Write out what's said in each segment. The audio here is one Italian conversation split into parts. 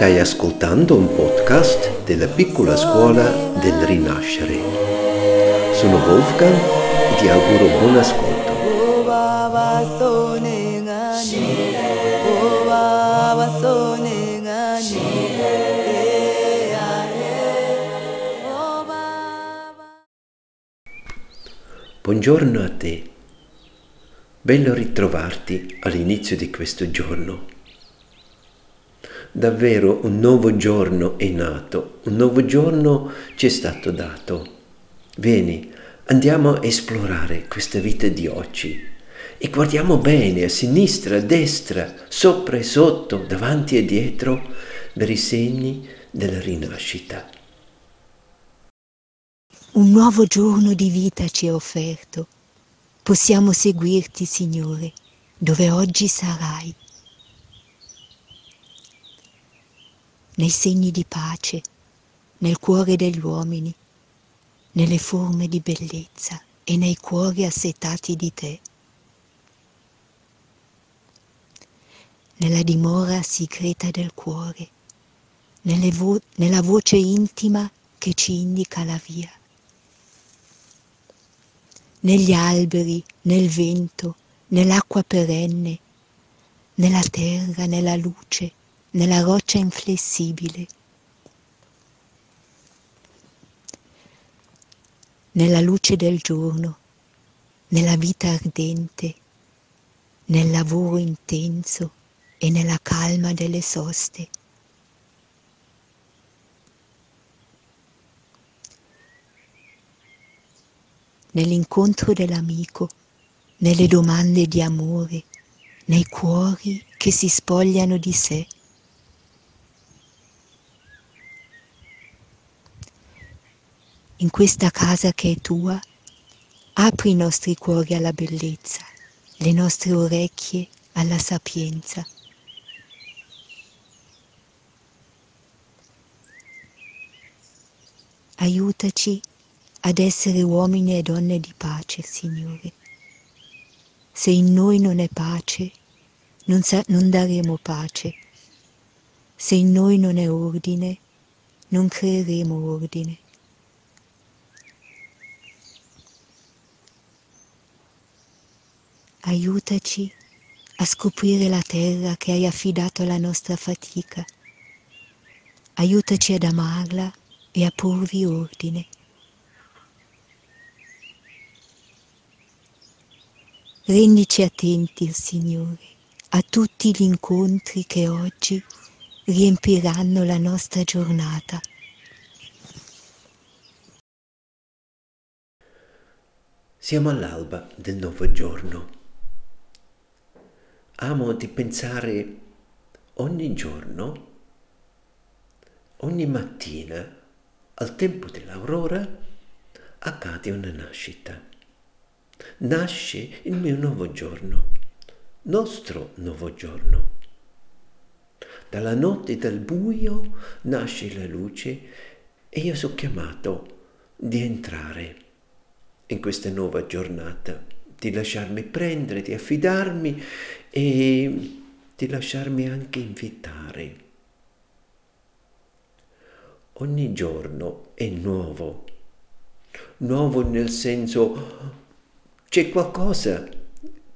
Stai ascoltando un podcast della piccola scuola del rinascere. Sono Wolfgang e ti auguro buon ascolto. Buongiorno a te. Bello ritrovarti all'inizio di questo giorno. Davvero un nuovo giorno è nato, un nuovo giorno ci è stato dato. Vieni, andiamo a esplorare questa vita di oggi e guardiamo bene a sinistra, a destra, sopra e sotto, davanti e dietro, per i segni della rinascita. Un nuovo giorno di vita ci è offerto. Possiamo seguirti, Signore, dove oggi sarai. Nei segni di pace, nel cuore degli uomini, nelle forme di bellezza e nei cuori assetati di te. Nella dimora segreta del cuore, vo- nella voce intima che ci indica la via. Negli alberi, nel vento, nell'acqua perenne, nella terra, nella luce, nella roccia inflessibile, nella luce del giorno, nella vita ardente, nel lavoro intenso e nella calma delle soste. Nell'incontro dell'amico, nelle domande di amore, nei cuori che si spogliano di sé. In questa casa che è tua, apri i nostri cuori alla bellezza, le nostre orecchie alla sapienza. Aiutaci ad essere uomini e donne di pace, Signore. Se in noi non è pace, non, sa- non daremo pace. Se in noi non è ordine, non creeremo ordine. Aiutaci a scoprire la terra che hai affidato alla nostra fatica. Aiutaci ad amarla e a porvi ordine. Rendici attenti, Signore, a tutti gli incontri che oggi riempiranno la nostra giornata. Siamo all'alba del nuovo giorno amo di pensare ogni giorno, ogni mattina, al tempo dell'aurora, accade una nascita. Nasce il mio nuovo giorno, nostro nuovo giorno. Dalla notte dal buio nasce la luce e io sono chiamato di entrare in questa nuova giornata, di lasciarmi prendere, di affidarmi e di lasciarmi anche invitare. Ogni giorno è nuovo, nuovo nel senso c'è qualcosa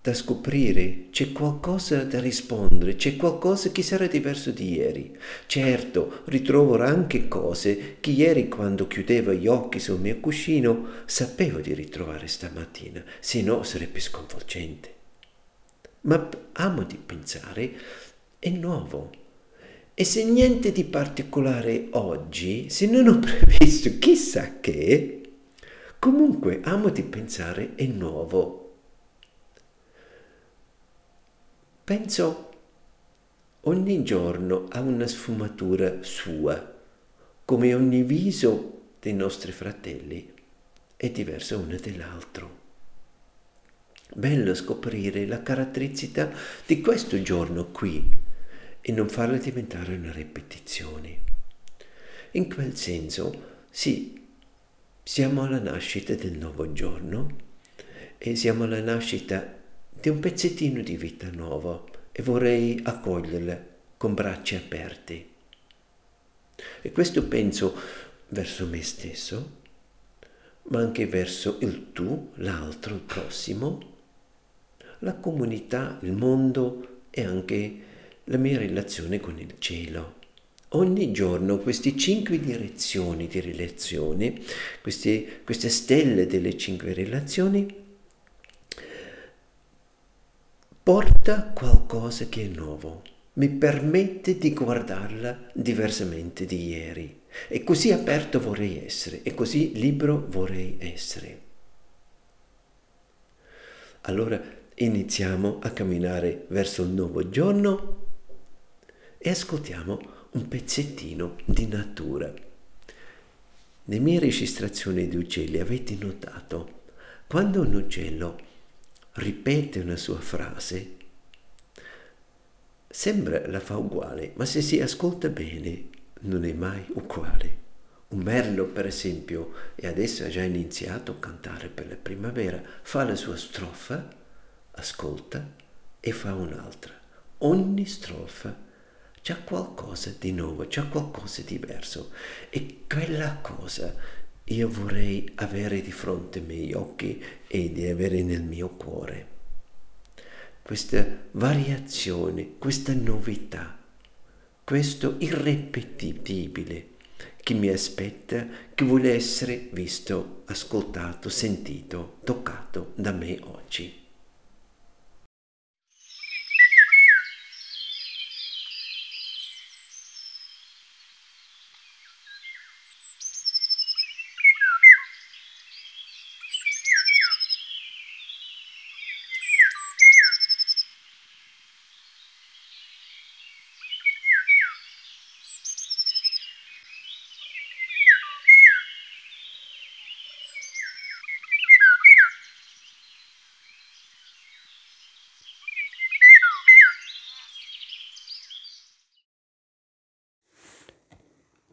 da scoprire, c'è qualcosa da rispondere, c'è qualcosa che sarà diverso di ieri. Certo, ritrovo anche cose che ieri quando chiudevo gli occhi sul mio cuscino sapevo di ritrovare stamattina, se no sarebbe sconvolgente ma amo di pensare è nuovo. E se niente di particolare oggi, se non ho previsto chissà che, comunque amo di pensare è nuovo. Penso ogni giorno ha una sfumatura sua, come ogni viso dei nostri fratelli è diverso uno dall'altro. Bello scoprire la caratteristica di questo giorno qui e non farla diventare una ripetizione. In quel senso, sì, siamo alla nascita del nuovo giorno e siamo alla nascita di un pezzettino di vita nuovo e vorrei accoglierla con braccia aperte. E questo penso verso me stesso, ma anche verso il tu, l'altro, il prossimo, la comunità, il mondo e anche la mia relazione con il cielo. Ogni giorno queste cinque direzioni di relazione, queste, queste stelle delle cinque relazioni, porta qualcosa che è nuovo, mi permette di guardarla diversamente di ieri. E così aperto vorrei essere, e così libero vorrei essere. Allora iniziamo a camminare verso il nuovo giorno e ascoltiamo un pezzettino di natura. Nelle mie registrazioni di uccelli avete notato, quando un uccello ripete una sua frase, sembra la fa uguale, ma se si ascolta bene non è mai uguale. Un merlo, per esempio, e adesso ha già iniziato a cantare per la primavera, fa la sua strofa, ascolta e fa un'altra. Ogni strofa c'è qualcosa di nuovo, c'è qualcosa di diverso e quella cosa io vorrei avere di fronte ai miei occhi e di avere nel mio cuore. Questa variazione, questa novità, questo irrepetibile che mi aspetta, che vuole essere visto, ascoltato, sentito, toccato da me oggi.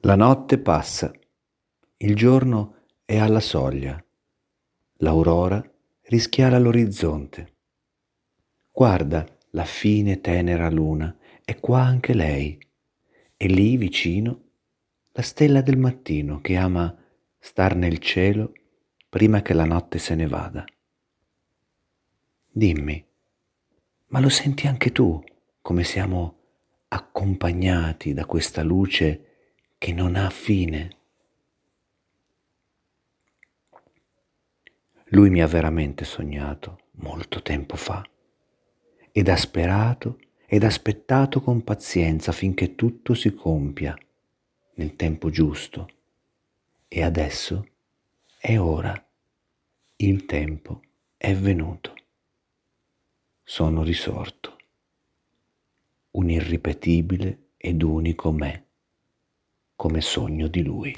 La notte passa, il giorno è alla soglia, l'aurora rischiara l'orizzonte. Guarda la fine tenera luna, è qua anche lei, e lì vicino la stella del mattino che ama star nel cielo prima che la notte se ne vada. Dimmi, ma lo senti anche tu come siamo accompagnati da questa luce che non ha fine. Lui mi ha veramente sognato molto tempo fa ed ha sperato ed aspettato con pazienza finché tutto si compia nel tempo giusto. E adesso è ora. Il tempo è venuto. Sono risorto. Un irripetibile ed unico me come sogno di lui.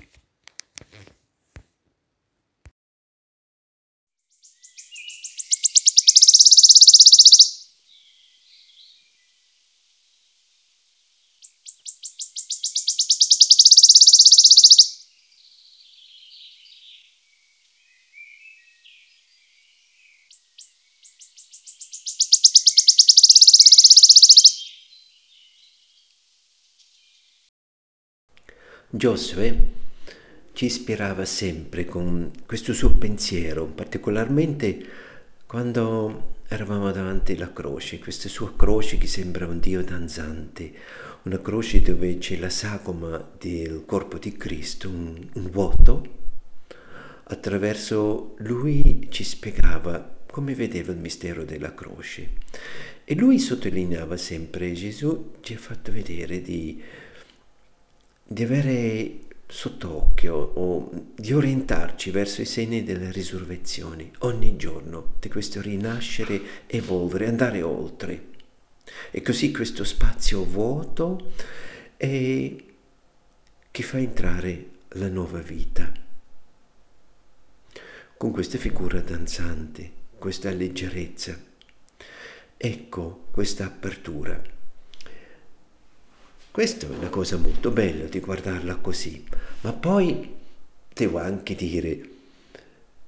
Giosuè ci ispirava sempre con questo suo pensiero, particolarmente quando eravamo davanti alla croce, questa sua croce che sembra un Dio danzante, una croce dove c'è la sagoma del corpo di Cristo, un, un vuoto. Attraverso lui ci spiegava come vedeva il mistero della croce. E lui sottolineava sempre, Gesù ci ha fatto vedere di di avere sott'occhio o di orientarci verso i segni delle risurrezioni ogni giorno, di questo rinascere, evolvere, andare oltre. E così questo spazio vuoto è che fa entrare la nuova vita. Con questa figura danzante, questa leggerezza. Ecco questa apertura. Questa è una cosa molto bella di guardarla così, ma poi devo anche dire,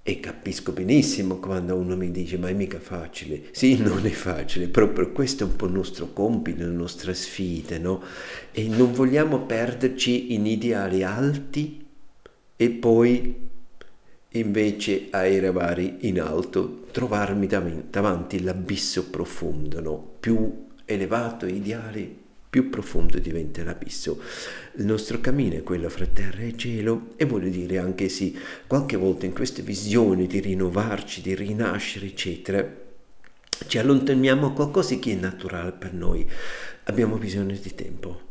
e capisco benissimo quando uno mi dice ma è mica facile. Sì, non è facile, proprio questo è un po' il nostro compito, la nostra sfida, no? E non vogliamo perderci in ideali alti e poi invece a arrivare in alto, trovarmi davanti l'abisso profondo, no? Più elevato, ideale, più profondo diventa l'abisso. Il nostro cammino è quello fra terra e cielo e vuol dire anche sì, qualche volta in queste visioni di rinnovarci, di rinascere, eccetera, ci allontaniamo a qualcosa che è naturale per noi. Abbiamo bisogno di tempo.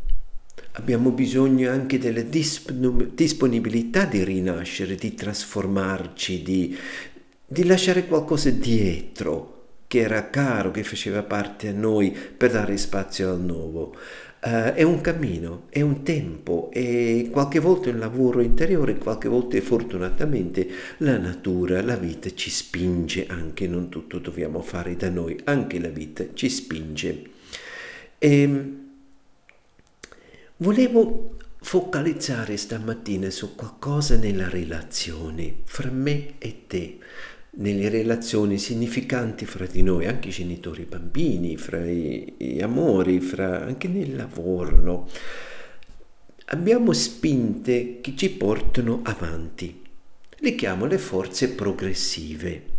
Abbiamo bisogno anche della disponibilità di rinascere, di trasformarci, di, di lasciare qualcosa dietro che era caro, che faceva parte a noi per dare spazio al nuovo. Uh, è un cammino, è un tempo, e qualche volta un lavoro interiore, qualche volta fortunatamente la natura, la vita ci spinge, anche non tutto dobbiamo fare da noi, anche la vita ci spinge. E ehm, volevo focalizzare stamattina su qualcosa nella relazione fra me e te nelle relazioni significanti fra di noi, anche i genitori i bambini, fra i, i amori, fra, anche nel lavoro. No? Abbiamo spinte che ci portano avanti. Le chiamo le forze progressive.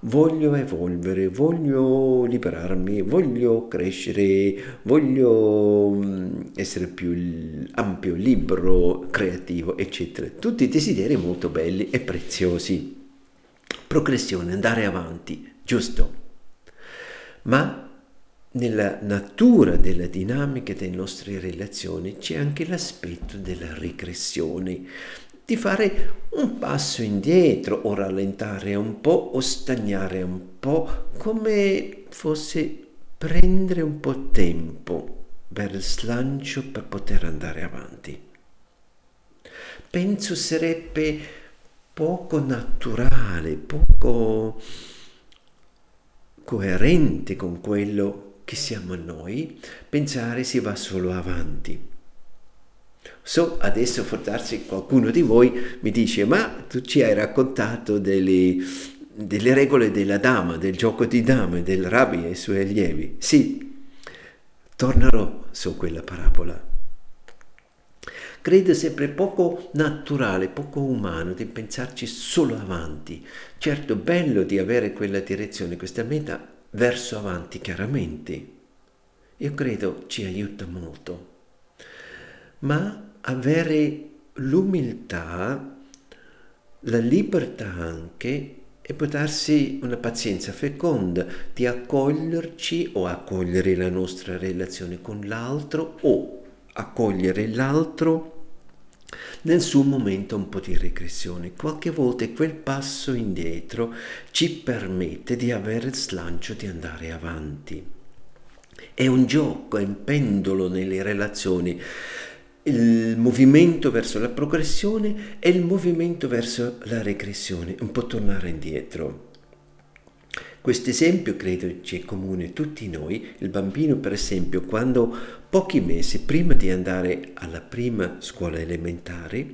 Voglio evolvere, voglio liberarmi, voglio crescere, voglio mm, essere più ampio, libero, creativo, eccetera. Tutti desideri molto belli e preziosi progressione, andare avanti, giusto? Ma nella natura della dinamica delle nostre relazioni c'è anche l'aspetto della regressione, di fare un passo indietro o rallentare un po' o stagnare un po', come fosse prendere un po' tempo per il slancio per poter andare avanti. Penso sarebbe poco naturale, poco coerente con quello che siamo noi, pensare si va solo avanti. So, adesso forse qualcuno di voi mi dice, ma tu ci hai raccontato delle, delle regole della dama, del gioco di dame, del rabbi e i suoi allievi. Sì, tornerò su quella parabola credo sempre poco naturale, poco umano di pensarci solo avanti. Certo, bello di avere quella direzione, questa meta verso avanti, chiaramente. Io credo ci aiuta molto. Ma avere l'umiltà, la libertà anche e può darsi una pazienza feconda di accoglierci o accogliere la nostra relazione con l'altro o accogliere l'altro nel suo momento un po' di regressione. Qualche volta quel passo indietro ci permette di avere il slancio di andare avanti. È un gioco, è un pendolo nelle relazioni. Il movimento verso la progressione e il movimento verso la regressione, un po' tornare indietro. Questo esempio credo ci è comune a tutti noi. Il bambino, per esempio, quando pochi mesi prima di andare alla prima scuola elementare,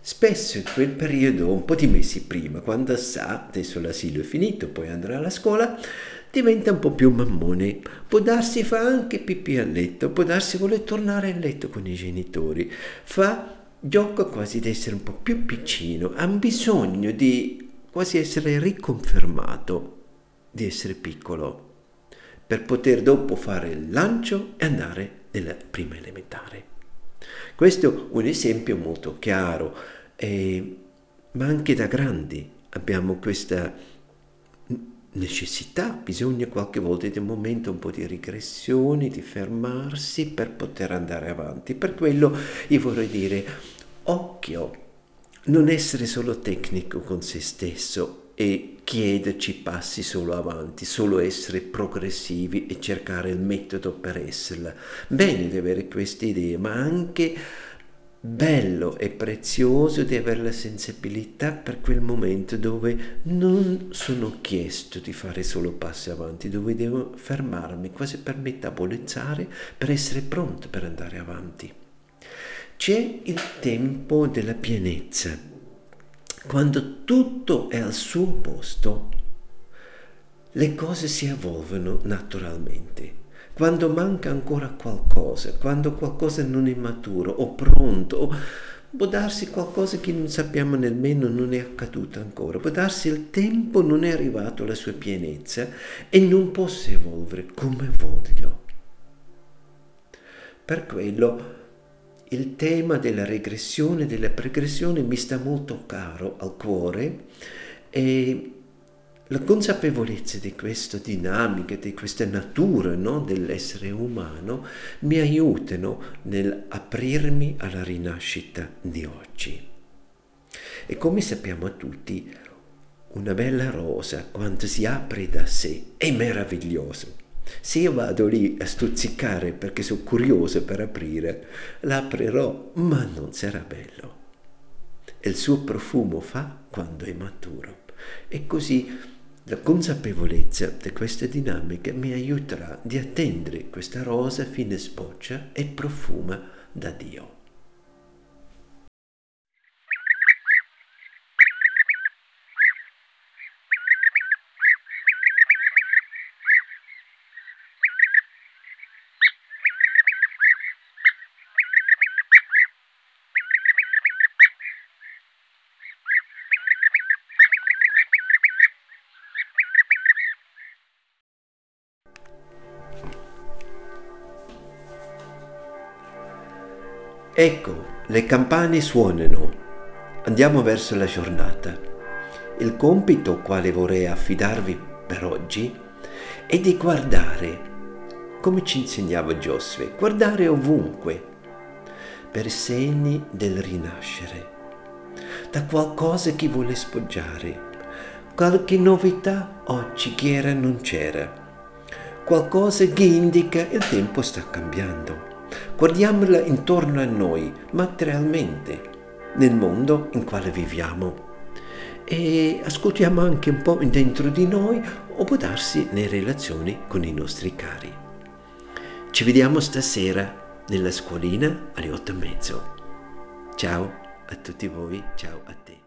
spesso in quel periodo, un po' di mesi prima, quando sa, adesso l'asilo è finito, poi andrà alla scuola, diventa un po' più mammone. Può darsi fa anche pipì a letto, può darsi vuole tornare a letto con i genitori, fa gioca quasi di essere un po' più piccino, ha bisogno di quasi essere riconfermato di essere piccolo per poter dopo fare il lancio e andare nella prima elementare. Questo è un esempio molto chiaro, eh, ma anche da grandi abbiamo questa necessità, bisogna qualche volta di un momento un po' di regressione, di fermarsi per poter andare avanti. Per quello io vorrei dire, occhio, non essere solo tecnico con se stesso, e chiederci passi solo avanti, solo essere progressivi e cercare il metodo per esserla. Bene di avere queste idee, ma anche bello e prezioso di avere la sensibilità per quel momento dove non sono chiesto di fare solo passi avanti, dove devo fermarmi quasi per metabolizzare, per essere pronto per andare avanti. C'è il tempo della pienezza quando tutto è al suo posto, le cose si evolvono naturalmente. Quando manca ancora qualcosa, quando qualcosa non è maturo o pronto, o può darsi qualcosa che non sappiamo nemmeno non è accaduto ancora, può darsi il tempo non è arrivato alla sua pienezza e non posso evolvere come voglio. Per quello il tema della regressione, della pregressione mi sta molto caro al cuore e la consapevolezza di questa dinamica, di questa natura no, dell'essere umano mi aiutano nell'aprirmi alla rinascita di oggi. E come sappiamo tutti, una bella rosa quando si apre da sé è meraviglioso. Se io vado lì a stuzzicare perché sono curioso per aprire, l'aprirò, ma non sarà bello. Il suo profumo fa quando è maturo. E così la consapevolezza di queste dinamiche mi aiuterà di attendere questa rosa fine sboccia e profuma da Dio. Ecco, le campane suonano. Andiamo verso la giornata. Il compito quale vorrei affidarvi per oggi è di guardare, come ci insegnava Giosuè, guardare ovunque, per segni del rinascere, da qualcosa che vuole spoggiare, qualche novità oggi che era non c'era, qualcosa che indica il tempo sta cambiando guardiamola intorno a noi, materialmente, nel mondo in quale viviamo. E ascoltiamo anche un po' dentro di noi o può darsi nelle relazioni con i nostri cari. Ci vediamo stasera nella scuolina alle otto e mezzo. Ciao a tutti voi, ciao a te.